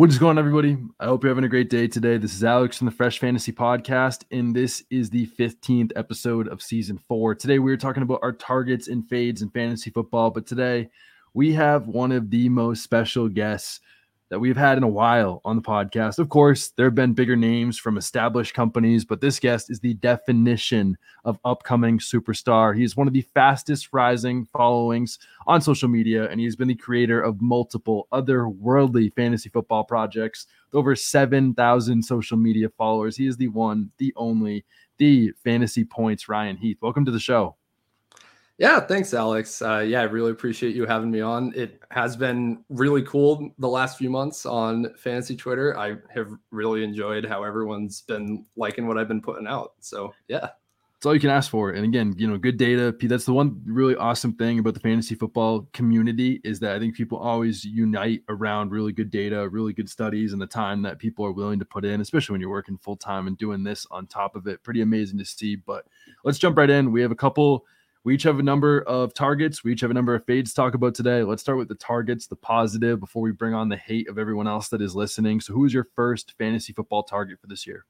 What is going on, everybody? I hope you're having a great day today. This is Alex from the Fresh Fantasy Podcast, and this is the 15th episode of season four. Today, we are talking about our targets and fades in fantasy football, but today we have one of the most special guests that we've had in a while on the podcast. Of course, there have been bigger names from established companies, but this guest is the definition of upcoming superstar. He's one of the fastest rising followings on social media, and he's been the creator of multiple otherworldly fantasy football projects with over 7,000 social media followers. He is the one, the only, the fantasy points Ryan Heath. Welcome to the show. Yeah, thanks, Alex. Uh, yeah, I really appreciate you having me on. It has been really cool the last few months on fantasy Twitter. I have really enjoyed how everyone's been liking what I've been putting out. So, yeah. That's all you can ask for. And again, you know, good data. That's the one really awesome thing about the fantasy football community is that I think people always unite around really good data, really good studies, and the time that people are willing to put in, especially when you're working full time and doing this on top of it. Pretty amazing to see. But let's jump right in. We have a couple we each have a number of targets. We each have a number of fades to talk about today. Let's start with the targets, the positive, before we bring on the hate of everyone else that is listening. So, who is your first fantasy football target for this year?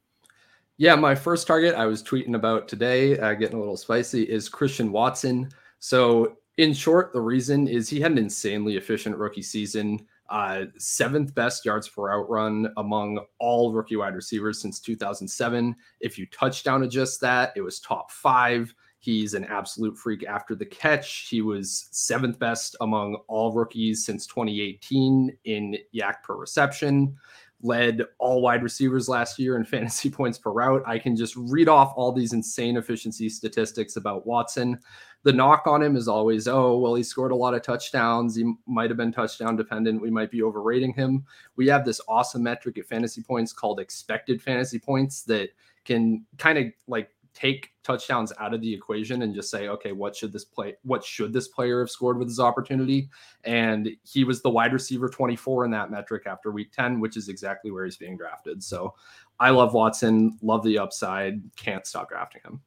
Yeah, my first target I was tweeting about today, uh, getting a little spicy, is Christian Watson. So, in short, the reason is he had an insanely efficient rookie season. Uh, seventh best yards per route run among all rookie wide receivers since 2007. If you touchdown adjust that, it was top five. He's an absolute freak after the catch. He was seventh best among all rookies since 2018 in YAC per reception, led all wide receivers last year in fantasy points per route. I can just read off all these insane efficiency statistics about Watson. The knock on him is always, oh, well, he scored a lot of touchdowns. He might have been touchdown dependent. We might be overrating him. We have this awesome metric at fantasy points called expected fantasy points that can kind of like take touchdowns out of the equation and just say, okay, what should this play? What should this player have scored with his opportunity? And he was the wide receiver 24 in that metric after week 10, which is exactly where he's being drafted. So I love Watson, love the upside, can't stop drafting him.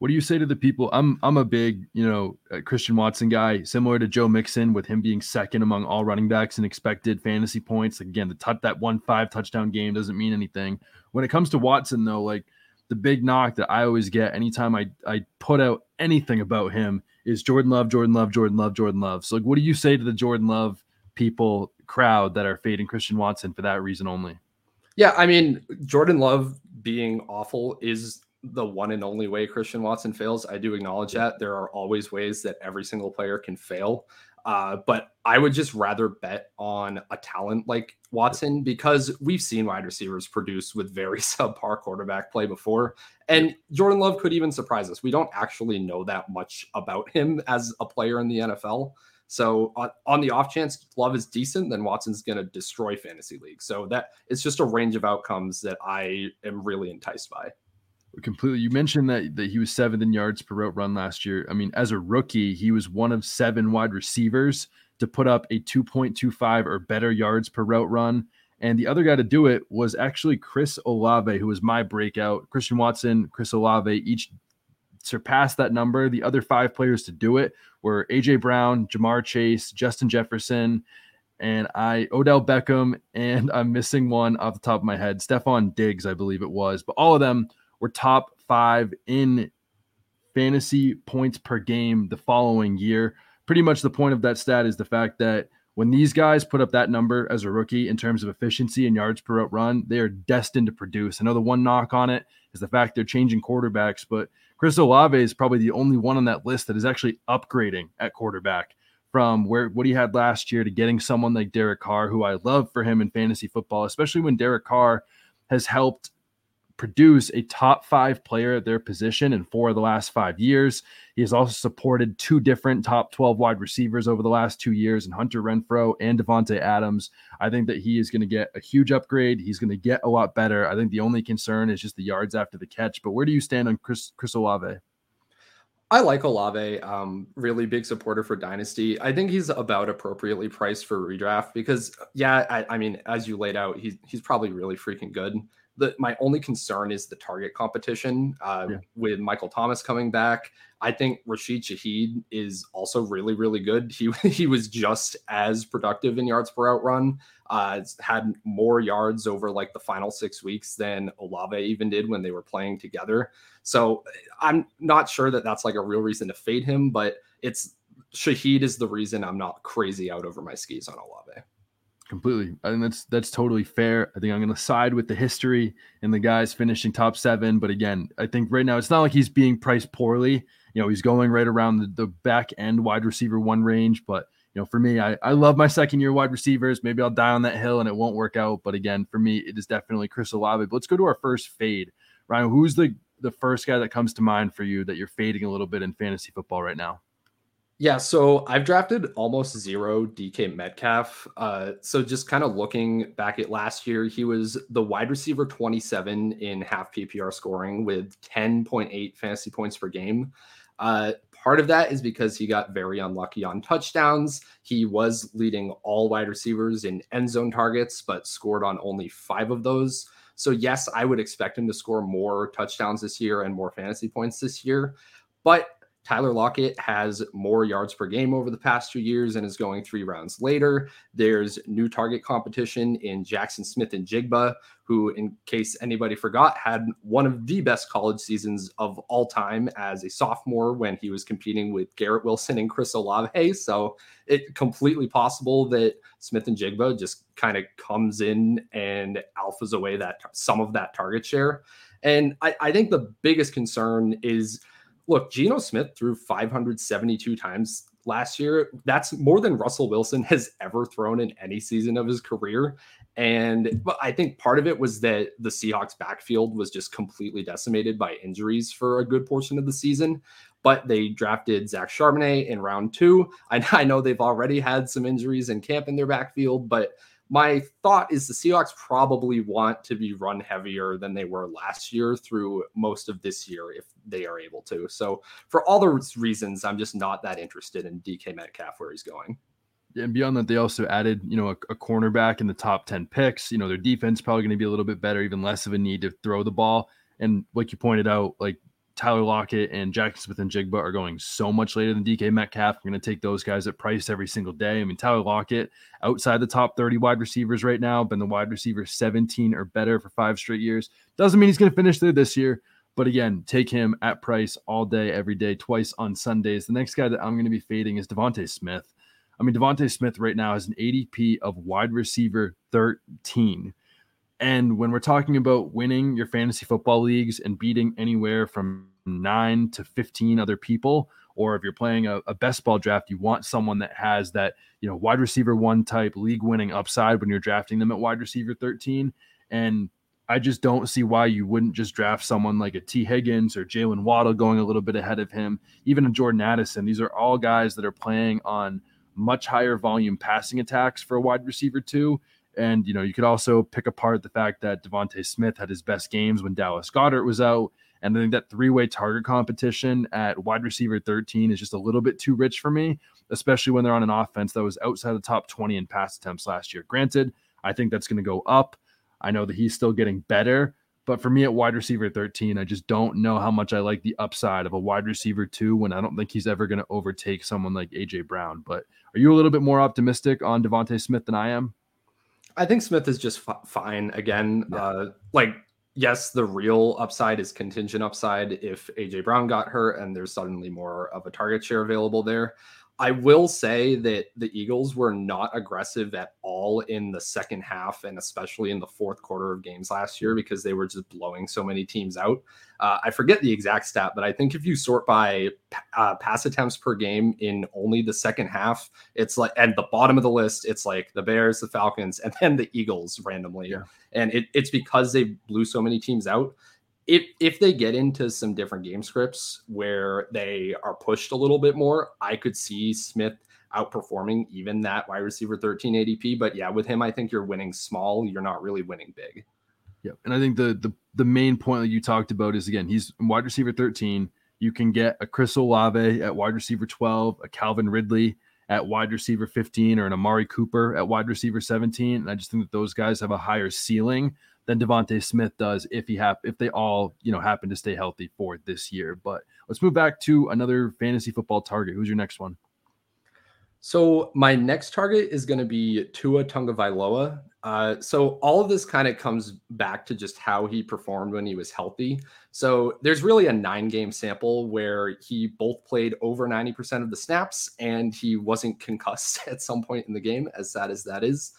What do you say to the people? I'm I'm a big you know uh, Christian Watson guy, similar to Joe Mixon, with him being second among all running backs in expected fantasy points. Again, the touch that one five touchdown game doesn't mean anything. When it comes to Watson, though, like the big knock that I always get anytime I, I put out anything about him is Jordan Love, Jordan Love, Jordan Love, Jordan Love. So, like, what do you say to the Jordan Love people crowd that are fading Christian Watson for that reason only? Yeah, I mean, Jordan Love being awful is the one and only way Christian Watson fails. I do acknowledge that there are always ways that every single player can fail. Uh, but I would just rather bet on a talent like Watson because we've seen wide receivers produce with very subpar quarterback play before. And Jordan Love could even surprise us. We don't actually know that much about him as a player in the NFL. So on, on the off chance Love is decent, then Watson's going to destroy fantasy league. So that it's just a range of outcomes that I am really enticed by completely. You mentioned that that he was seventh in yards per route run last year. I mean, as a rookie, he was one of seven wide receivers to put up a 2.25 or better yards per route run. And the other guy to do it was actually Chris Olave, who was my breakout. Christian Watson, Chris Olave, each surpassed that number. The other five players to do it were AJ Brown, Ja'Marr Chase, Justin Jefferson, and I Odell Beckham, and I'm missing one off the top of my head, Stefon Diggs, I believe it was. But all of them were top five in fantasy points per game the following year. Pretty much the point of that stat is the fact that when these guys put up that number as a rookie in terms of efficiency and yards per run, they are destined to produce. Another one knock on it is the fact they're changing quarterbacks, but Chris Olave is probably the only one on that list that is actually upgrading at quarterback from where what he had last year to getting someone like Derek Carr, who I love for him in fantasy football, especially when Derek Carr has helped produce a top five player at their position in four of the last five years. He has also supported two different top 12 wide receivers over the last two years and Hunter Renfrow and Davante Adams. I think that he is going to get a huge upgrade. He's going to get a lot better. I think the only concern is just the yards after the catch. But where do you stand on Chris, Chris Olave? I like Olave. Um, really big supporter for Dynasty. I think he's about appropriately priced for redraft because, yeah, I, I mean, as you laid out, he's he's probably really freaking good The, my only concern is the target competition uh, yeah. with Michael Thomas coming back. I think Rashid Shaheed is also really, really good. He he was just as productive in yards per route run. Uh, had more yards over like the final six weeks than Olave even did when they were playing together. So I'm not sure that that's like a real reason to fade him, but it's Shaheed is the reason I'm not crazy out over my skis on Olave. Completely. I think that's that's totally fair. I think I'm going to side with the history and the guys finishing top seven. But again, I think right now it's not like he's being priced poorly. You know, he's going right around the, the back end wide receiver one range. But you know, for me, I, I love my second year wide receivers. Maybe I'll die on that hill and it won't work out. But again, for me, it is definitely Chris Olave. But let's go to our first fade. Ryan, who's the the first guy that comes to mind for you that you're fading a little bit in fantasy football right now? Yeah, so I've drafted almost zero DK Metcalf. Uh, so just kind of looking back at last year, he was the wide receiver 27 in half PPR scoring with 10.8 fantasy points per game. Uh, part of that is because he got very unlucky on touchdowns. He was leading all wide receivers in end zone targets, but scored on only five of those. So, yes, I would expect him to score more touchdowns this year and more fantasy points this year. But Tyler Lockett has more yards per game over the past two years and is going three rounds later. There's new target competition in Jackson Smith-Njigba, who, in case anybody forgot, had one of the best college seasons of all time as a sophomore when he was competing with Garrett Wilson and Chris Olave. So it's completely possible that Smith-Njigba just kind of comes in and alphas away that some of that target share. And I, I think the biggest concern is look, Geno Smith threw 572 times last year. That's more than Russell Wilson has ever thrown in any season of his career. And but I think part of it was that the Seahawks backfield was just completely decimated by injuries for a good portion of the season. But they drafted Zach Charbonnet in round two. I, I know they've already had some injuries in camp in their backfield, but my thought is the Seahawks probably want to be run heavier than they were last year through most of this year if they are able to. So for all those reasons, I'm just not that interested in DK Metcalf where he's going. And beyond that, they also added, you know, a, a cornerback in the top 10 picks. You know, their defense probably going to be a little bit better, even less of a need to throw the ball. And like you pointed out, like Tyler Lockett and Jackson Smith-Njigba are going so much later than DK Metcalf. We're going to take those guys at price every single day. I mean, Tyler Lockett outside the top 30 wide receivers right now, been the wide receiver 17 or better for five straight years. Doesn't mean he's going to finish there this year. But again, take him at price all day, every day, twice on Sundays. The next guy that I'm going to be fading is DeVonta Smith. I mean, DeVonta Smith right now has an ADP of wide receiver 13. And when we're talking about winning your fantasy football leagues and beating anywhere from nine to 15 other people, or if you're playing a, a, best ball draft, you want someone that has that, you know, wide receiver one type league winning upside when you're drafting them at wide receiver 13. And I just don't see why you wouldn't just draft someone like a Tee Higgins or Jaylen Waddle going a little bit ahead of him, even a Jordan Addison. These are all guys that are playing on much higher volume passing attacks for a wide receiver two. And you know, you could also pick apart the fact that DeVonta Smith had his best games when Dallas Goedert was out. And I think that three-way target competition at wide receiver 13 is just a little bit too rich for me, especially when they're on an offense that was outside the top 20 in pass attempts last year. Granted, I think that's going to go up. I know that he's still getting better, but for me at wide receiver 13, I just don't know how much I like the upside of a wide receiver two when I don't think he's ever going to overtake someone like AJ Brown. But are you a little bit more optimistic on DeVonta Smith than I am? I think Smith is just f- fine. Again, yeah. uh, like yes, the real upside is contingent upside if AJ Brown got hurt and there's suddenly more of a target share available there. I will say that the Eagles were not aggressive at all in the second half and especially in the fourth quarter of games last year because they were just blowing so many teams out. Uh, I forget the exact stat, but I think if you sort by uh, pass attempts per game in only the second half, it's like at the bottom of the list, it's like the Bears, the Falcons, and then the Eagles randomly. Yeah. And it, it's because they blew so many teams out if if they get into some different game scripts where they are pushed a little bit more, I could see Smith outperforming even that wide receiver 13 ADP. But yeah, with him, I think you're winning small. You're not really winning big. Yeah, and I think the the the main point that you talked about is again he's wide receiver 13. You can get a Chris Olave at wide receiver 12, a Calvin Ridley at wide receiver 15 or an Amari Cooper at wide receiver 17. And I just think that those guys have a higher ceiling than DeVonta Smith does if he hap- if they all you know happen to stay healthy for this year. But let's move back to another fantasy football target. Who's your next one? So my next target is going to be Tua Tagovailoa. Uh, so all of this kind of comes back to just how he performed when he was healthy. So there's really a nine game sample where he both played over 90% of the snaps and he wasn't concussed at some point in the game, as sad as that is.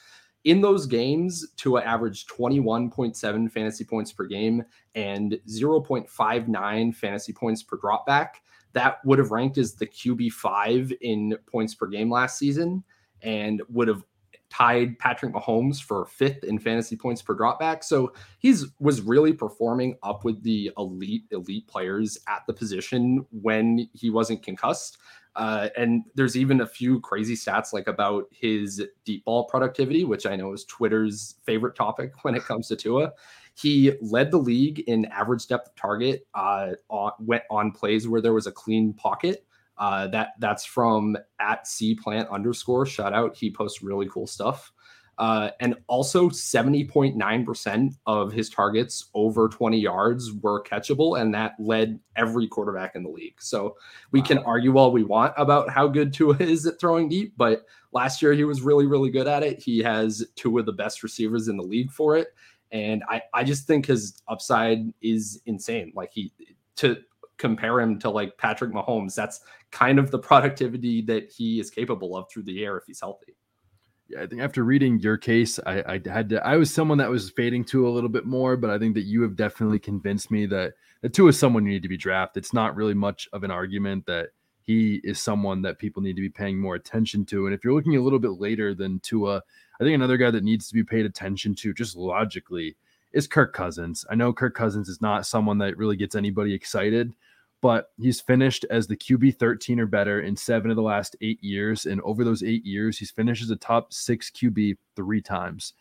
In those games, Tua averaged 21.7 fantasy points per game and 0.59 fantasy points per dropback that would have ranked as the QB5 in points per game last season and would have tied Patrick Mahomes for fifth in fantasy points per dropback. So he's was really performing up with the elite elite players at the position when he wasn't concussed. Uh, and there's even a few crazy stats like about his deep ball productivity, which I know is Twitter's favorite topic when it comes to Tua. He led the league in average depth of target uh, on, went on plays where there was a clean pocket. Uh, that that's from at C plant underscore shout out. He posts really cool stuff. Uh, and also 70.9% of his targets over 20 yards were catchable, and that led every quarterback in the league. So we wow. can argue all we want about how good Tua is at throwing deep, but last year he was really, really good at it. He has two of the best receivers in the league for it. And I, I just think his upside is insane. Like he to compare him Tua like Patrick Mahomes, that's kind of the productivity that he is capable of through the air if he's healthy. Yeah, I think after reading your case, I, I had to. I was someone that was fading to a little bit more, but I think that you have definitely convinced me that that Tua is someone you need to be drafted. It's not really much of an argument that he is someone that people need to be paying more attention to. And if you're looking a little bit later than Tua, I think another guy that needs to be paid attention to just logically is Kirk Cousins. I know Kirk Cousins is not someone that really gets anybody excited, but he's finished as the QB 13 or better in seven of the last eight years. And over those eight years, he's finished as a top six QB three times.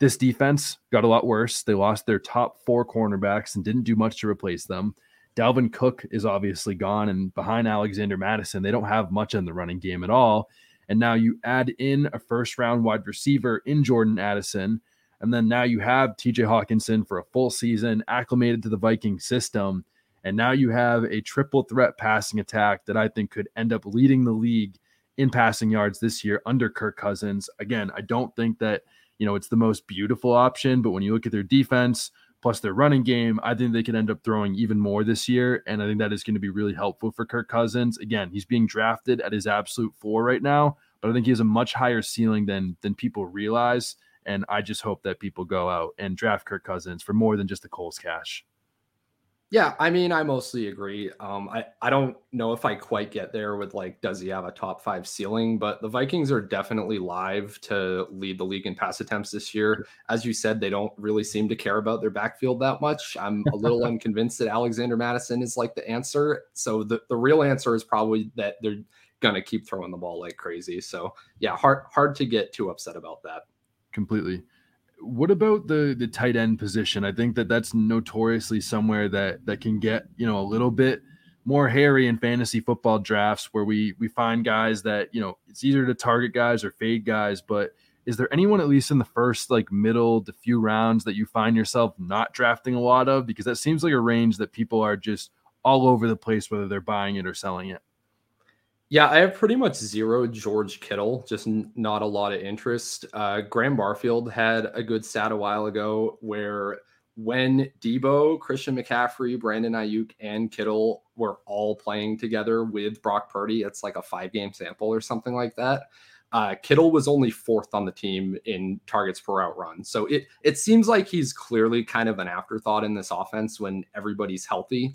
This defense got a lot worse. They lost their top four cornerbacks and didn't do much to replace them. Dalvin Cook is obviously gone, and behind Alexander Mattison, they don't have much in the running game at all. And now you add in a first round wide receiver in Jordan Addison. And then now you have TJ Hockenson for a full season, acclimated to the Viking system. And now you have a triple threat passing attack that I think could end up leading the league in passing yards this year under Kirk Cousins. Again, I don't think that, you know, it's the most beautiful option, but when you look at their defense plus their running game, I think they could end up throwing even more this year. And I think that is going to be really helpful for Kirk Cousins. Again, he's being drafted at his absolute floor right now but I think he has a much higher ceiling than than people realize. And I just hope that people go out and draft Kirk Cousins for more than just the Coles cash. Yeah, I mean, I mostly agree. Um, I, I don't know if I quite get there with like, does he have a top five ceiling? But the Vikings are definitely live to lead the league in pass attempts this year. As you said, they don't really seem to care about their backfield that much. I'm a little unconvinced that Alexander Mattison is like the answer. So the, the real answer is probably that they're gonna keep throwing the ball like crazy. So yeah, hard hard to get too upset about that. Completely. What about the the tight end position? I think that that's notoriously somewhere that that can get you know a little bit more hairy in fantasy football drafts where we we find guys that you know it's easier to target guys or fade guys, but is there anyone at least in the first like middle to few rounds that you find yourself not drafting a lot of because that seems like a range that people are just all over the place whether they're buying it or selling it yeah, I have pretty much zero George Kittle, just n- not a lot of interest. Uh, Graham Barfield had a good stat a while ago where when Deebo, Christian McCaffrey, Brandon Aiyuk, and Kittle were all playing together with Brock Purdy, it's like a five game sample or something like that. Uh, Kittle was only fourth on the team in targets per route run. So it it seems like he's clearly kind of an afterthought in this offense when everybody's healthy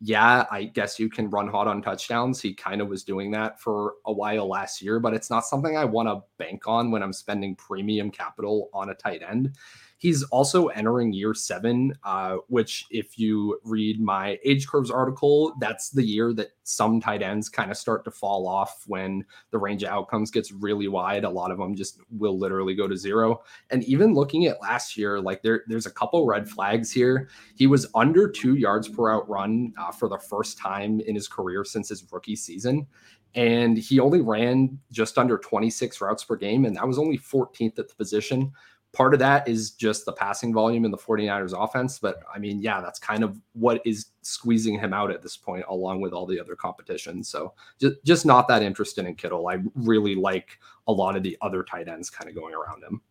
yeah, I guess you can run hot on touchdowns. He kind of was doing that for a while last year, but it's not something I want to bank on when I'm spending premium capital on a tight end. He's also entering year seven, uh, which, if you read my age curves article, that's the year that some tight ends kind of start to fall off when the range of outcomes gets really wide. A lot of them just will literally go to zero. And even looking at last year, like there, there's a couple red flags here. He was under two yards per route run uh, for the first time in his career since his rookie season. and he only ran just under 26 routes per game, and that was only 14th at the position. Part of that is just the passing volume in the 49ers offense. But I mean, yeah, that's kind of what is squeezing him out at this point, along with all the other competition. So just, just not that interested in Kittle. I really like a lot of the other tight ends kind of going around him.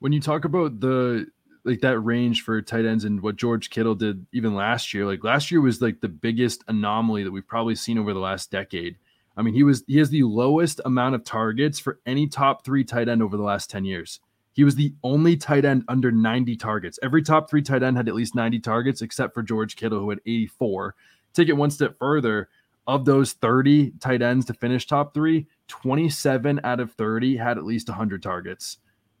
When you talk about the like that range for tight ends and what George Kittle did even last year, like last year was like the biggest anomaly that we've probably seen over the last decade. I mean, he was he has the lowest amount of targets for any top three tight end over the last 10 years. He was the only tight end under 90 targets. Every top three tight end had at least 90 targets, except for George Kittle, who had 84. Take it one step further. Of those 30 tight ends to finish top three, 27 out of 30 had at least 100 targets.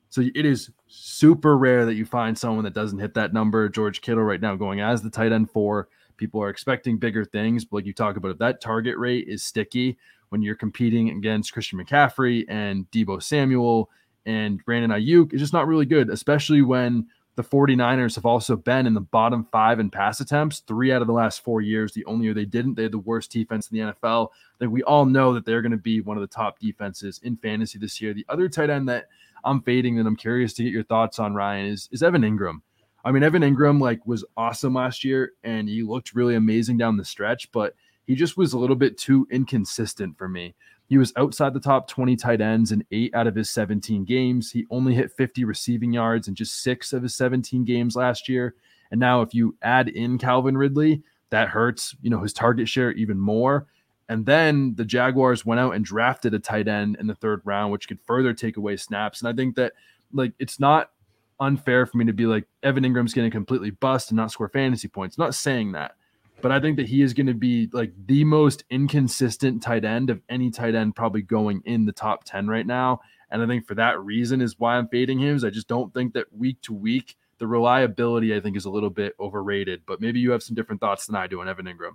So it is super rare that you find someone that doesn't hit that number. George Kittle right now going as the tight end four. People are expecting bigger things, but like you talk about, if that target rate is sticky when you're competing against Christian McCaffrey and Deebo Samuel and Brandon Aiyuk is just not really good, especially when the 49ers have also been in the bottom five in pass attempts three out of the last four years. The only year they didn't, they had the worst defense in the NFL. Think we all know that they're going to be one of the top defenses in fantasy this year. The other tight end that I'm fading that I'm curious to get your thoughts on, Ryan, is, is Evan Engram. I mean, Evan Engram like was awesome last year and he looked really amazing down the stretch, but he just was a little bit too inconsistent for me. He was outside the top 20 tight ends in eight out of his 17 games. He only hit 50 receiving yards in just six of his 17 games last year. And now, if you add in Calvin Ridley, that hurts, you know, his target share even more. And then the Jaguars went out and drafted a tight end in the third round, which could further take away snaps. And I think that, like, it's not unfair for me to be like, Evan Engram's going to completely bust and not score fantasy points. I'm not saying that but I think that he is going to be like the most inconsistent tight end of any tight end probably going in the top 10 right now. And I think for that reason is why I'm fading him. Is I just don't think that week to week, the reliability I think is a little bit overrated. But maybe you have some different thoughts than I do on Evan Engram.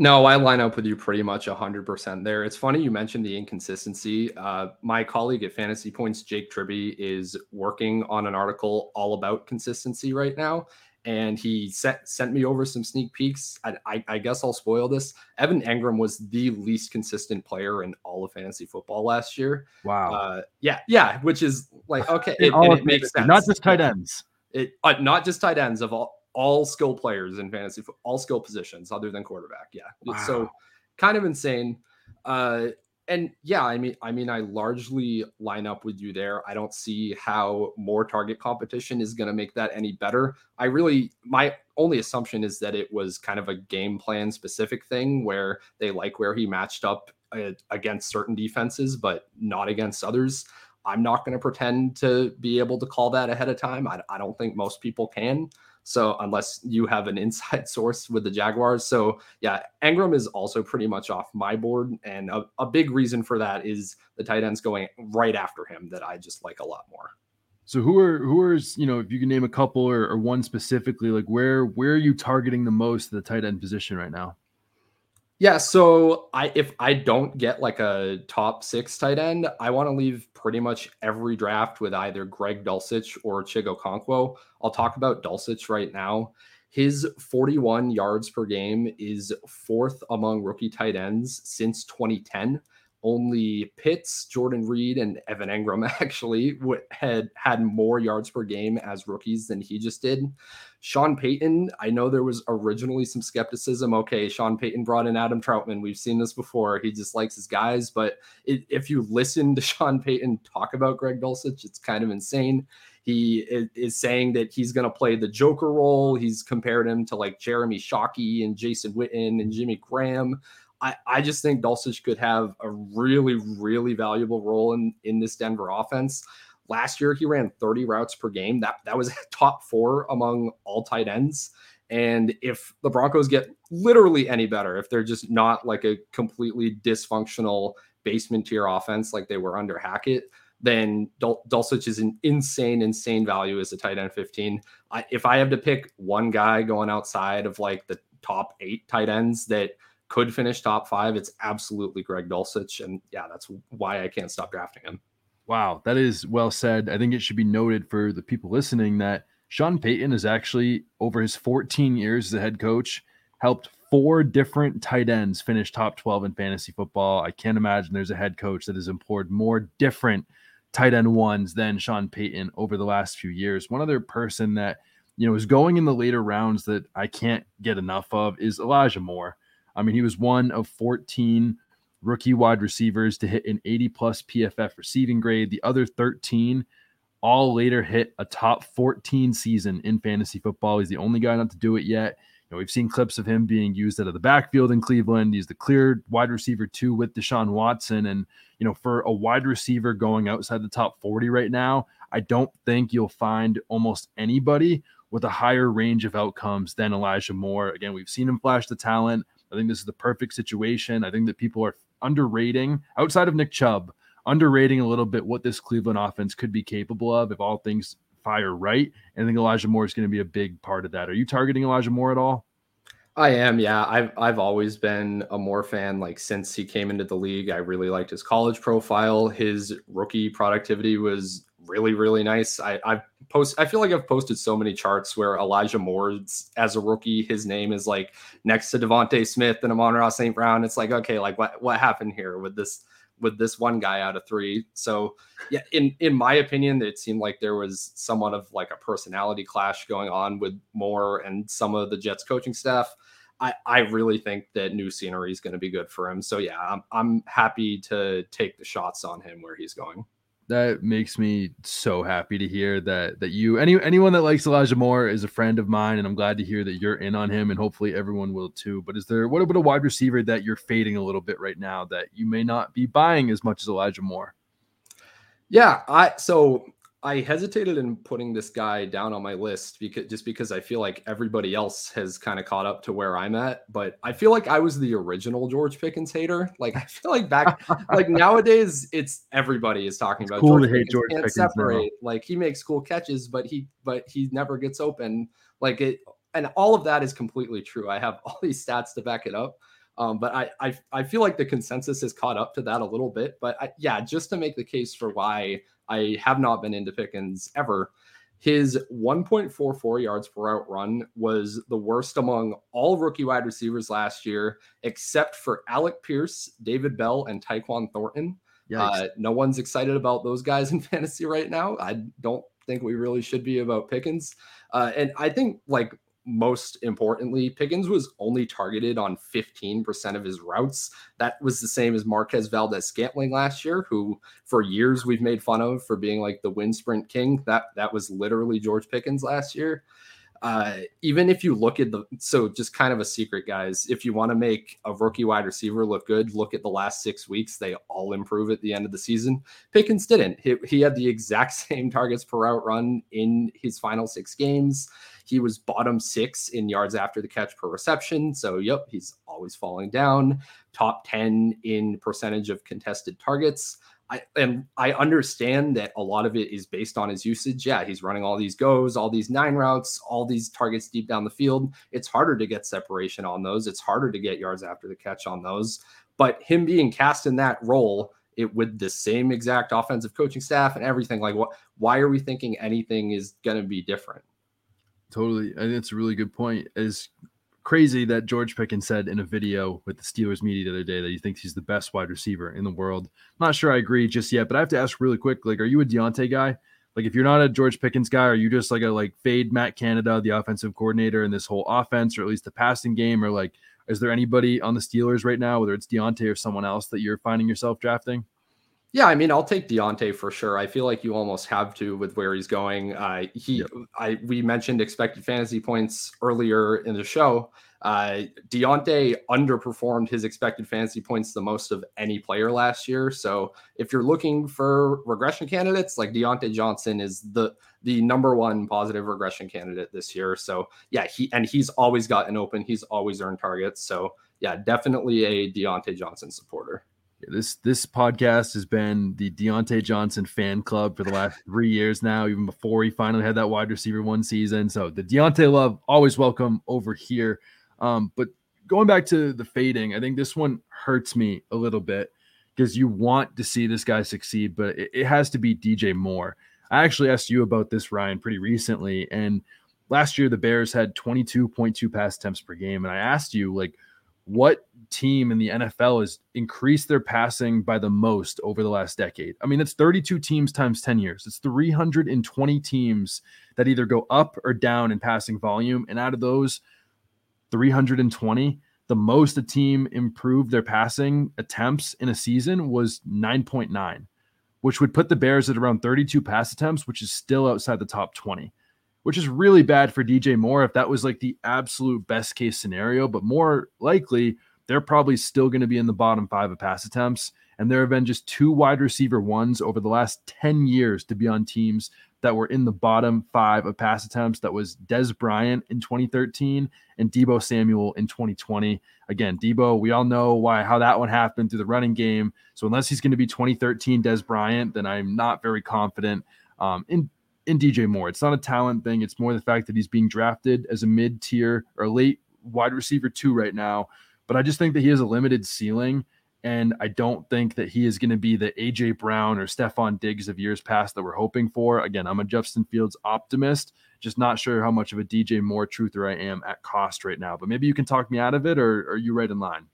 No, I line up with you pretty much 100% there. It's funny you mentioned the inconsistency. Uh, my colleague at Fantasy Points, Jake Tribbey, is working on an article all about consistency right now and he sent sent me over some sneak peeks. I, I, I, guess I'll spoil this. Evan Engram was the least consistent player in all of fantasy football last year. Wow. Uh, yeah, yeah, which is like okay, it, it makes sense. Not just tight ends. It uh, not just tight ends of all all skill players in fantasy, all skill positions other than quarterback. Yeah, wow. so kind of insane. Uh, and yeah, I mean, I mean, I largely line up with you there. I don't see how more target competition is going to make that any better. I really, my only assumption is that it was kind of a game plan specific thing where they like where he matched up uh, against certain defenses, but not against others. I'm not going to pretend to be able to call that ahead of time. I, I don't think most people can. So unless you have an inside source with the Jaguars. So yeah, Engram is also pretty much off my board. And a, a big reason for that is the tight ends going right after him that I just like a lot more. So who are who are you know if you can name a couple or, or one specifically like where where are you targeting the most the tight end position right now? Yeah, so I if I don't get like a top six tight end, I want to leave pretty much every draft with either Greg Dulcich or Chig Okonkwo. I'll talk about Dulcich right now. His 41 yards per game is fourth among rookie tight ends since 2010 only Pitts, Jordan Reed, and Evan Engram actually had had more yards per game as rookies than he just did. Sean Payton, I know there was originally some skepticism. Okay, Sean Payton brought in Adam Trautman. We've seen this before. He just likes his guys. But it, if you listen to Sean Payton talk about Greg Dulcich, it's kind of insane. He is, is saying that he's going to play the Joker role. He's compared him to like Jeremy Shockey and Jason Witten and mm-hmm. Jimmy Graham. I, I just think Dulcich could have a really, really valuable role in, in this Denver offense. Last year, he ran 30 routes per game. That, that was top four among all tight ends. And if the Broncos get literally any better, if they're just not like a completely dysfunctional basement tier offense like they were under Hackett, then Dul- Dulcich is an insane, insane value as a tight end 15. I, if I have to pick one guy going outside of like the top eight tight ends that – could finish top five, it's absolutely Greg Dulcich. And yeah, that's why I can't stop drafting him. Wow, that is well said. I think it should be noted for the people listening that Sean Payton is actually over his 14 years as a head coach helped four different tight ends finish top 12 in fantasy football. I can't imagine there's a head coach that has employed more different tight end ones than Sean Payton over the last few years. One other person that you know is going in the later rounds that I can't get enough of is Elijah Moore. I mean, he was one of 14 rookie wide receivers to hit an 80 plus PFF receiving grade. The other 13 all later hit a top 14 season in fantasy football. He's the only guy not to do it yet. You know, we've seen clips of him being used out of the backfield in Cleveland. He's the clear wide receiver two with Deshaun Watson. And, you know, for a wide receiver going outside the top 40 right now, I don't think you'll find almost anybody with a higher range of outcomes than Elijah Moore. Again, we've seen him flash the talent. I think this is the perfect situation. I think that people are underrating outside of Nick Chubb, underrating a little bit what this Cleveland offense could be capable of if all things fire right. And I think Elijah Moore is going to be a big part of that. Are you targeting Elijah Moore at all? I am, yeah. I've I've always been a Moore fan. Like since he came into the league, I really liked his college profile. His rookie productivity was really really nice. I I post I feel like I've posted so many charts where Elijah Moore's as a rookie, his name is like next to DeVonta Smith and Amon-Ra St. Brown. It's like okay, like what what happened here with this with this one guy out of three. So yeah, in in my opinion, it seemed like there was somewhat of like a personality clash going on with Moore and some of the Jets coaching staff. I, I really think that new scenery is going to be good for him. So yeah, I'm I'm happy to take the shots on him where he's going that makes me so happy to hear that that you any anyone that likes Elijah Moore is a friend of mine, and I'm glad to hear that you're in on him, and hopefully everyone will too. But is there what about a wide receiver that you're fading a little bit right now that you may not be buying as much as Elijah Moore? Yeah, I so I hesitated in putting this guy down on my list because just because I feel like everybody else has kind of caught up to where I'm at. But I feel like I was the original George Pickens hater. Like I feel like back like nowadays it's everybody is talking it's about cool George to hate Pickens. George can't Pickens separate. Now. Like he makes cool catches, but he but he never gets open. Like it and all of that is completely true. I have all these stats to back it up. Um, but I, I I feel like the consensus has caught up to that a little bit. But I, yeah, just to make the case for why I have not been into Pickens ever. His 1.44 yards per route run was the worst among all rookie wide receivers last year, except for Alec Pierce, David Bell, and Tyquan Thornton. Uh, no one's excited about those guys in fantasy right now. I don't think we really should be about Pickens. Uh, and I think like most importantly, Pickens was only targeted on 15% of his routes. That was the same as Marquez Valdes-Scantling last year, who for years we've made fun of for being like the wind sprint king. That that was literally George Pickens last year. Uh, even if you look at the so just kind of a secret, guys. If you want to make a rookie wide receiver look good, look at the last six weeks. They all improve at the end of the season. Pickens didn't. He, he had the exact same targets per route run in his final six games. He was bottom six in yards after the catch per reception. So, yep, he's always falling down. Top 10 in percentage of contested targets. I and I understand that a lot of it is based on his usage. Yeah, he's running all these goes, all these nine routes, all these targets deep down the field. It's harder to get separation on those. It's harder to get yards after the catch on those. But him being cast in that role, it with the same exact offensive coaching staff and everything, like what why are we thinking anything is gonna be different? Totally. I think it's a really good point. As crazy that George Pickens said in a video with the Steelers media the other day that he thinks he's the best wide receiver in the world. I'm not sure I agree just yet, but I have to ask really quick: like, are you a Diontae guy? Like, if you're not a George Pickens guy, are you just like a like fade Matt Canada, the offensive coordinator in this whole offense, or at least the passing game, or like, is there anybody on the Steelers right now, whether it's Diontae or someone else, that you're finding yourself drafting? Yeah, I mean, I'll take Diontae for sure. I feel like you almost have to with where he's going. Uh, he, yep. I, we mentioned expected fantasy points earlier in the show. Uh, Diontae underperformed his expected fantasy points the most of any player last year. So if you're looking for regression candidates, like Diontae Johnson is the the number one positive regression candidate this year. So yeah, he and he's always gotten open. He's always earned targets. So yeah, definitely a Diontae Johnson supporter. This this podcast has been the Diontae Johnson fan club for the last three years now, even before he finally had that wide receiver one season. So the Diontae love always welcome over here. Um, but going back to the fading, I think this one hurts me a little bit because you want to see this guy succeed, but it, it has to be DJ Moore. I actually asked you about this, Ryan, pretty recently, and last year the Bears had 22.2 pass attempts per game. And I asked you, like, what team in the NFL has increased their passing by the most over the last decade? I mean, it's 32 teams times 10 years. It's 320 teams that either go up or down in passing volume. And out of those 320, the most a team improved their passing attempts in a season was 9.9, which would put the Bears at around 32 pass attempts, which is still outside the top 20 which is really bad for DJ Moore if that was like the absolute best case scenario. But more likely, they're probably still going to be in the bottom five of pass attempts. And there have been just two wide receiver ones over the last 10 years to be on teams that were in the bottom five of pass attempts. That was Dez Bryant in 2013 and Deebo Samuel in 2020. Again, Deebo, we all know why how that one happened through the running game. So unless he's going to be 2013 Dez Bryant, then I'm not very confident um, in in DJ Moore. It's not a talent thing. It's more the fact that he's being drafted as a mid tier or late wide receiver two right now. But I just think that he has a limited ceiling. And I don't think that he is going to be the AJ Brown or Stefon Diggs of years past that we're hoping for. Again, I'm a Justin Fields optimist, just not sure how much of a DJ Moore truther I am at cost right now. But maybe you can talk me out of it, or are you right in line?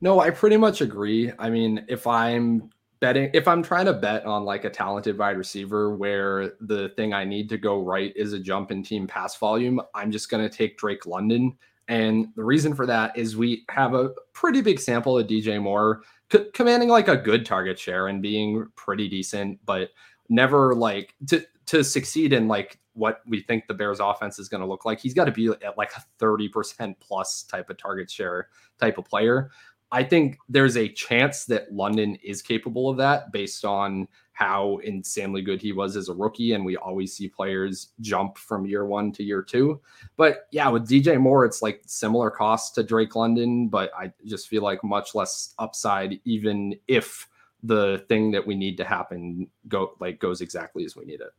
No, I pretty much agree. I mean, if I'm betting if I'm trying to bet on like a talented wide receiver where the thing I need to go right is a jump in team pass volume, I'm just going to take Drake London. And the reason for that is we have a pretty big sample of DJ Moore c- commanding like a good target share and being pretty decent, but never like to to succeed in like what we think the Bears offense is going to look like. He's got to be at like a 30% plus type of target share type of player. I think there's a chance that London is capable of that based on how insanely good he was as a rookie. And we always see players jump from year one to year two. But yeah, with DJ Moore, it's like similar cost to Drake London, but I just feel like much less upside, even if the thing that we need to happen go like goes exactly as we need it.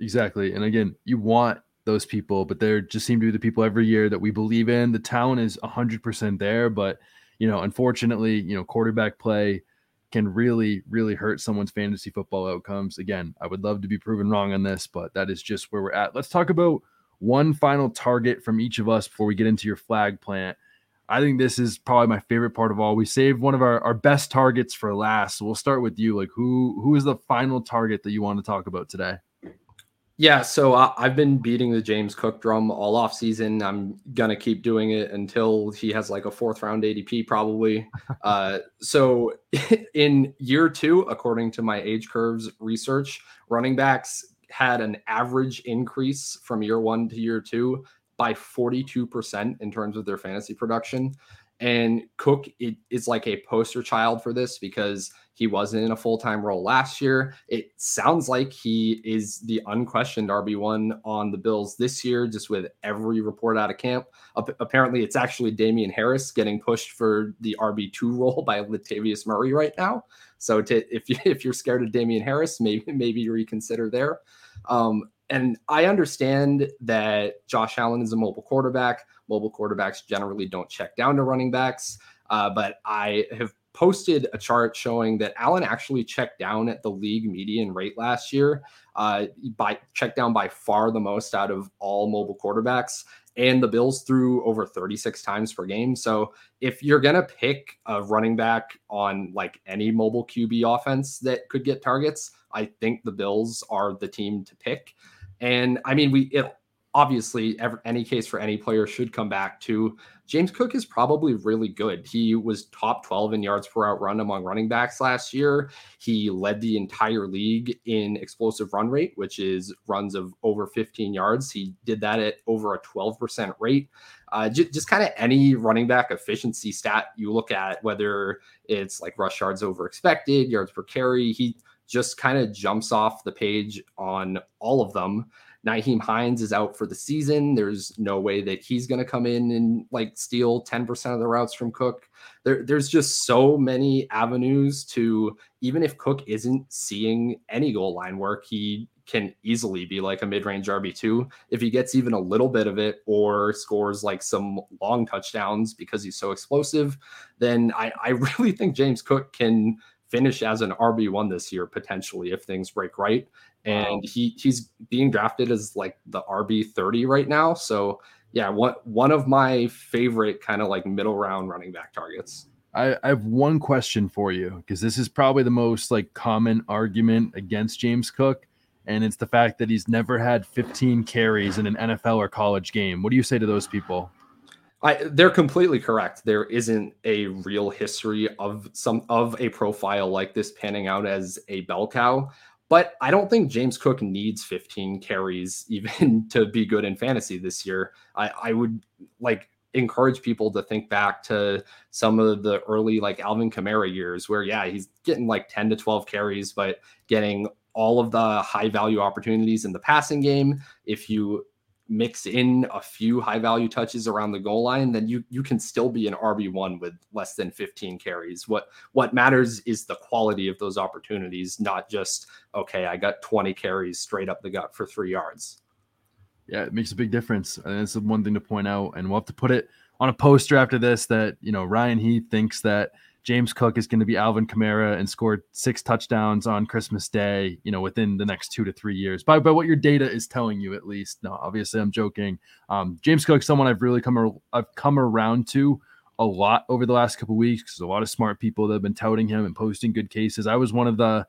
Exactly. And again, you want those people, but there just seem to be the people every year that we believe in. The talent is 100% there, but you know, unfortunately, you know, quarterback play can really, really hurt someone's fantasy football outcomes. Again, I would love to be proven wrong on this, but that is just where we're at. Let's talk about one final target from each of us before we get into your flag plant. I think this is probably my favorite part of all. We saved one of our, our best targets for last. So we'll start with you. Like who who is the final target that you want to talk about today? Yeah, so uh, I've been beating the James Cook drum all off season. I'm gonna keep doing it until he has like a fourth round ADP, probably. uh, so in year two, according to my age curves research, running backs had an average increase from year one to year two by 42% in terms of their fantasy production. And Cook is like a poster child for this because he wasn't in a full time role last year. It sounds like he is the unquestioned RB1 on the Bills this year, just with every report out of camp. apparently, it's actually Damien Harris getting pushed for the RB2 role by Latavius Murray right now. So to, if, you, if you're scared of Damien Harris, maybe, maybe reconsider there. Um, and I understand that Josh Allen is a mobile quarterback. Mobile quarterbacks generally don't check down to running backs. Uh, but I have posted a chart showing that Allen actually checked down at the league median rate last year, uh, by checked down by far the most out of all mobile quarterbacks. And the Bills threw over 36 times per game. So if you're gonna pick a running back on like any mobile QB offense that could get targets, I think the Bills are the team to pick. And I mean, we it obviously every, any case for any player should come back to James Cook is probably really good. He was top 12 in yards per route run among running backs last year. He led the entire league in explosive run rate, which is runs of over 15 yards. He did that at over a 12% rate. Uh, j- just kind of any running back efficiency stat you look at, whether it's like rush yards over expected, yards per carry, he just kind of jumps off the page on all of them. Nyheim Hines is out for the season. There's no way that he's going to come in and like steal 10% of the routes from Cook. There, there's just so many avenues to, even if Cook isn't seeing any goal line work, he can easily be like a mid range RB2. If he gets even a little bit of it or scores like some long touchdowns because he's so explosive, then I, I really think James Cook can finish as an RB1 this year, potentially, if things break right. And wow. he he's being drafted as like the RB thirty right now. So yeah, one one of my favorite kind of like middle round running back targets. I, I have one question for you because this is probably the most like common argument against James Cook, and it's the fact that he's never had 15 carries in an NFL or college game. What do you say to those people? I, they're completely correct. There isn't a real history of some of a profile like this panning out as a bell cow. But I don't think James Cook needs 15 carries even to be good in fantasy this year. I, I would like encourage people to think back to some of the early like Alvin Kamara years where yeah, he's getting like 10 to 12 carries, but getting all of the high value opportunities in the passing game. If you mix in a few high value touches around the goal line, then you you can still be an RB1 with less than 15 carries. What what matters is the quality of those opportunities, not just okay, I got 20 carries straight up the gut for 3 yards. Yeah, it makes a big difference. And it's one thing to point out and we'll have to put it on a poster after this that, you know, Ryan Heath thinks that James Cook is going to be Alvin Kamara and scored six touchdowns on Christmas Day, you know, within the next two to three years. By, by what your data is telling you, at least. No, obviously, I'm joking. Um, James Cook, someone I've really come I've come around to a lot over the last couple weeks because a lot of smart people that have been touting him and posting good cases. I was one of the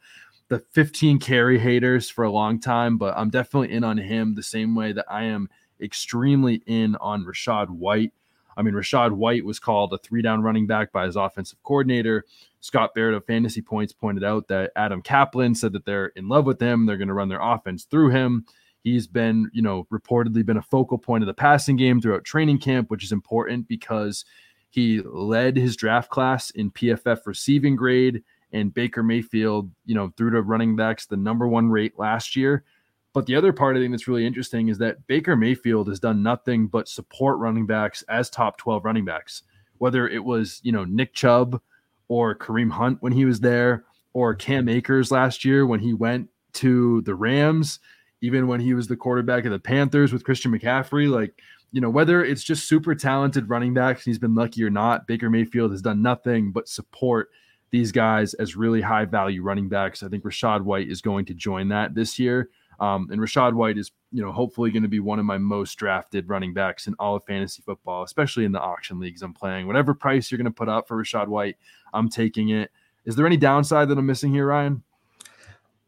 the 15 carry haters for a long time, but I'm definitely in on him the same way that I am extremely in on Rachaad White. I mean, Rachaad White was called a three down running back by his offensive coordinator. Scott Barrett of Fantasy Points pointed out that Adam Caplan said that they're in love with him. They're going to run their offense through him. He's been, you know, reportedly been a focal point of the passing game throughout training camp, which is important because he led his draft class in PFF receiving grade and Baker Mayfield, you know, threw to running backs the number one rate last year. But the other part I think that's really interesting is that Baker Mayfield has done nothing but support running backs as top 12 running backs, whether it was, you know, Nick Chubb or Kareem Hunt when he was there, or Cam Akers last year when he went to the Rams, even when he was the quarterback of the Panthers with Christian McCaffrey. Like, you know, whether it's just super talented running backs, he's been lucky or not, Baker Mayfield has done nothing but support these guys as really high value running backs. I think Rachaad White is going to join that this year. Um, and Rachaad White is, you know, hopefully going to be one of my most drafted running backs in all of fantasy football, especially in the auction leagues I'm playing. Whatever price you're going to put up for Rachaad White, I'm taking it. Is there any downside that I'm missing here, Ryan?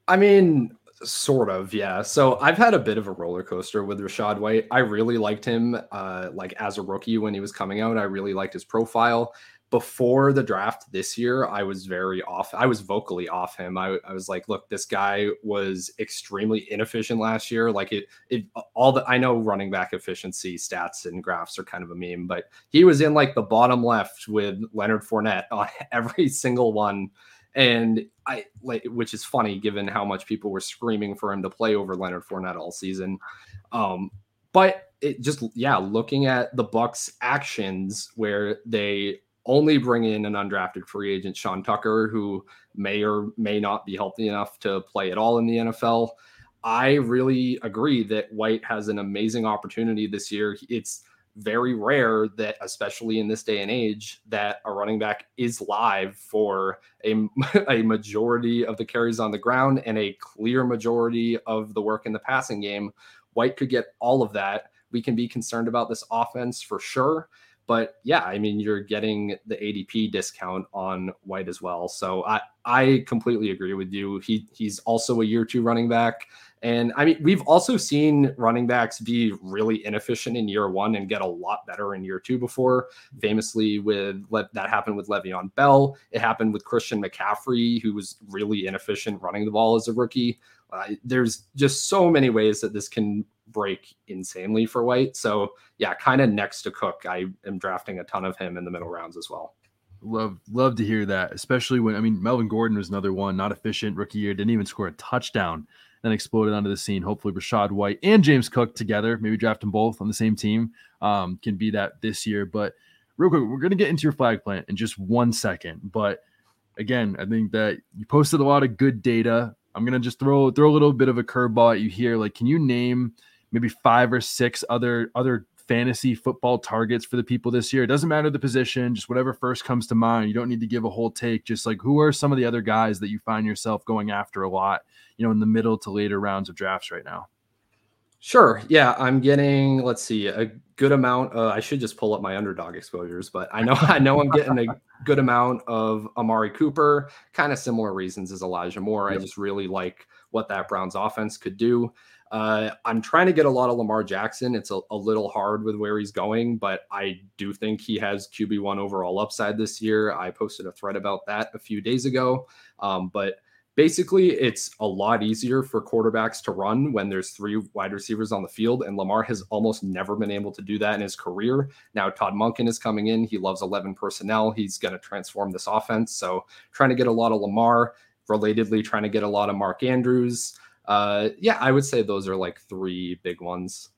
I mean, sort of, yeah. So I've had a bit of a roller coaster with Rachaad White. I really liked him, uh, like as a rookie when he was coming out. I really liked his profile before the draft this year, I was very off. I was vocally off him. I, I was like, look, this guy was extremely inefficient last year. Like it, it, all the, I know running back efficiency stats and graphs are kind of a meme, but he was in like the bottom left with Leonard Fournette on every single one. And I like, which is funny given how much people were screaming for him to play over Leonard Fournette all season. Um, but it just, yeah, looking at the Bucs' actions where they only bring in an undrafted free agent, Sean Tucker, who may or may not be healthy enough to play at all in the NFL. I really agree that White has an amazing opportunity this year. It's very rare that, especially in this day and age, that a running back is live for a, a majority of the carries on the ground and a clear majority of the work in the passing game. White could get all of that. We can be concerned about this offense for sure. But yeah, I mean, you're getting the ADP discount on White as well. So I, I completely agree with you. He he's also a year two running back. And I mean, we've also seen running backs be really inefficient in year one and get a lot better in year two before. Famously, with that happened with Le'Veon Bell. It happened with Christian McCaffrey, who was really inefficient running the ball as a rookie. Uh, there's just so many ways that this can break insanely for White. So yeah, kind of next to Cook. I am drafting a ton of him in the middle rounds as well. Love love to hear that, especially when I mean Melvin Gordon was another one, not efficient rookie year, didn't even score a touchdown, then exploded onto the scene. Hopefully, Rachaad White and James Cook together, maybe draft them both on the same team, um, can be that this year. But real quick, we're gonna get into your flag plant in just one second. But again, I think that you posted a lot of good data. I'm gonna just throw throw a little bit of a curveball at you here. Like, can you name maybe five or six other other fantasy football targets for the people this year? It doesn't matter the position, just whatever first comes to mind. You don't need to give a whole take. Just like who are some of the other guys that you find yourself going after a lot, you know, in the middle to later rounds of drafts right now? Sure. Yeah, I'm getting. Let's see, a good amount. Uh, I should just pull up my underdog exposures, but I know I know I'm getting a good amount of Amari Cooper. Kind of similar reasons as Elijah Moore. Yep. I just really like what that Browns offense could do. Uh, I'm trying to get a lot of Lamar Jackson. It's a, a, little hard with where he's going, but I do think he has QB1 overall upside this year. I posted a thread about that a few days ago. Um, but basically it's a lot easier for quarterbacks to run when there's three wide receivers on the field and lamar has almost never been able to do that in his career now todd Monken is coming in he loves 11 personnel he's going to transform this offense so trying to get a lot of lamar relatedly trying to get a lot of mark andrews uh, yeah i would say those are like three big ones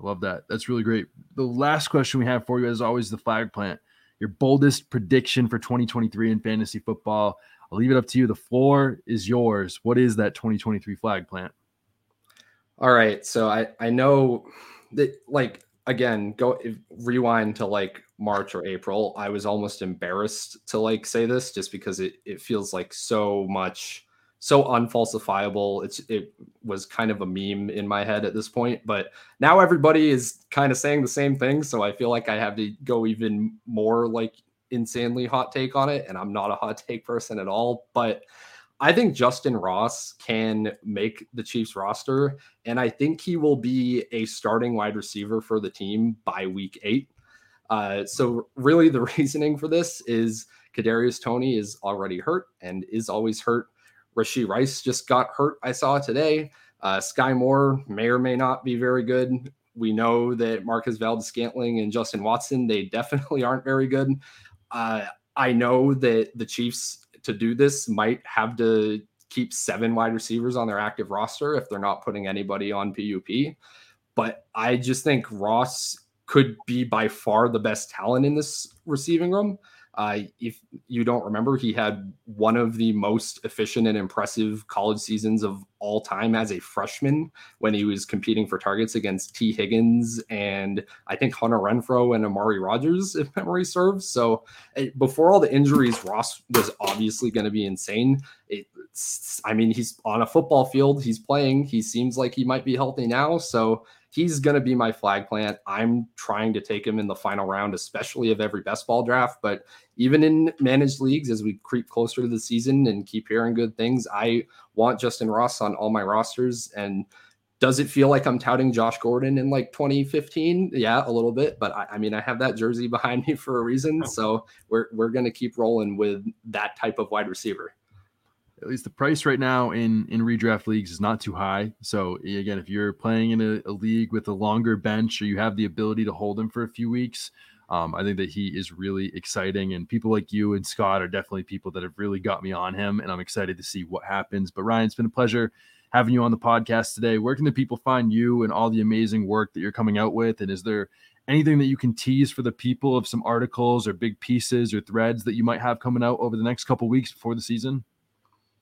I love that that's really great the last question we have for you is always the flag plant your boldest prediction for 2023 in fantasy football I'll leave it up to you. The floor is yours. What is that 2023 flag plant? All right. So I I know that like again go rewind to like March or April. I was almost embarrassed to like say this just because it it feels like so much so unfalsifiable. It's it was kind of a meme in my head at this point, but now everybody is kind of saying the same thing, so I feel like I have to go even more like insanely hot take on it, and I'm not a hot take person at all, but I think Justin Ross can make the Chiefs roster, and I think he will be a starting wide receiver for the team by week eight. Uh, so really, the reasoning for this is Kadarius Toney is already hurt and is always hurt. Rashee Rice just got hurt. I saw today. Uh, Skyy Moore may or may not be very good. We know that Marquez Valdes-Scantling and Justin Watson they definitely aren't very good. Uh, I know that the Chiefs to do this might have to keep seven wide receivers on their active roster if they're not putting anybody on PUP. But I just think Ross could be by far the best talent in this receiving room. Uh, if you don't remember, he had one of the most efficient and impressive college seasons of all time as a freshman when he was competing for targets against Tee Higgins and I think Hunter Renfrow and Amari Rodgers, if memory serves. So eh, before all the injuries, Ross was obviously going to be insane. It's, I mean, he's on a football field, he's playing, he seems like he might be healthy now. So he's going to be my flag plant. I'm trying to take him in the final round, especially of every best ball draft. But even in managed leagues, as we creep closer to the season and keep hearing good things, I want Justin Ross on all my rosters. And does it feel like I'm touting Josh Gordon in like 2015? Yeah, a little bit. But I, I mean, I have that jersey behind me for a reason. Oh. So we're, we're going to keep rolling with that type of wide receiver at least the price right now in in redraft leagues is not too high. So again, if you're playing in a, a league with a longer bench or you have the ability to hold him for a few weeks, um, I think that he is really exciting. And people like you and Scott are definitely people that have really got me on him, and I'm excited to see what happens. But Ryan, it's been a pleasure having you on the podcast today. Where can the people find you and all the amazing work that you're coming out with? And is there anything that you can tease for the people of some articles or big pieces or threads that you might have coming out over the next couple weeks before the season?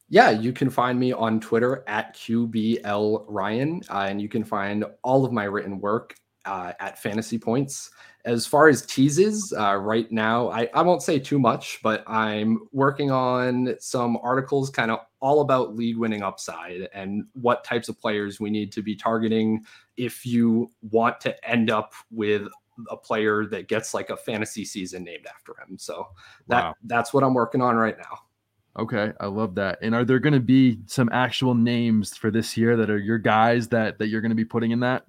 Yeah, you can find me on Twitter at QBL Ryan, uh, and you can find all of my written work uh, at Fantasy Points. As far as teases, uh, right now, I, I won't say too much, but I'm working on some articles kind of all about league winning upside and what types of players we need to be targeting if you want to end up with a player that gets like a fantasy season named after him. So that wow. that's what I'm working on right now. Okay, I love that. And are there going to be some actual names for this year that are your guys that that you're going to be putting in that?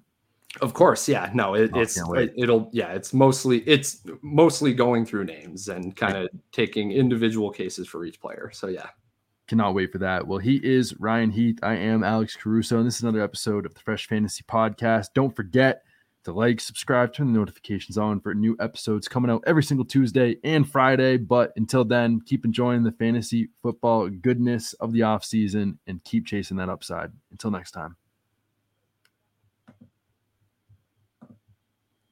Of course, yeah. No, it, oh, it's it, will yeah. It's mostly it's mostly going through names and kind of taking individual cases for each player. So yeah, cannot wait for that. Well, he is Ryan Heath. I am Alex Caruso, and this is another episode of the Fresh Fantasy Podcast. Don't forget to like, subscribe, turn the notifications on for new episodes coming out every single Tuesday and Friday. But until then, keep enjoying the fantasy football goodness of the off season and keep chasing that upside. Until next time.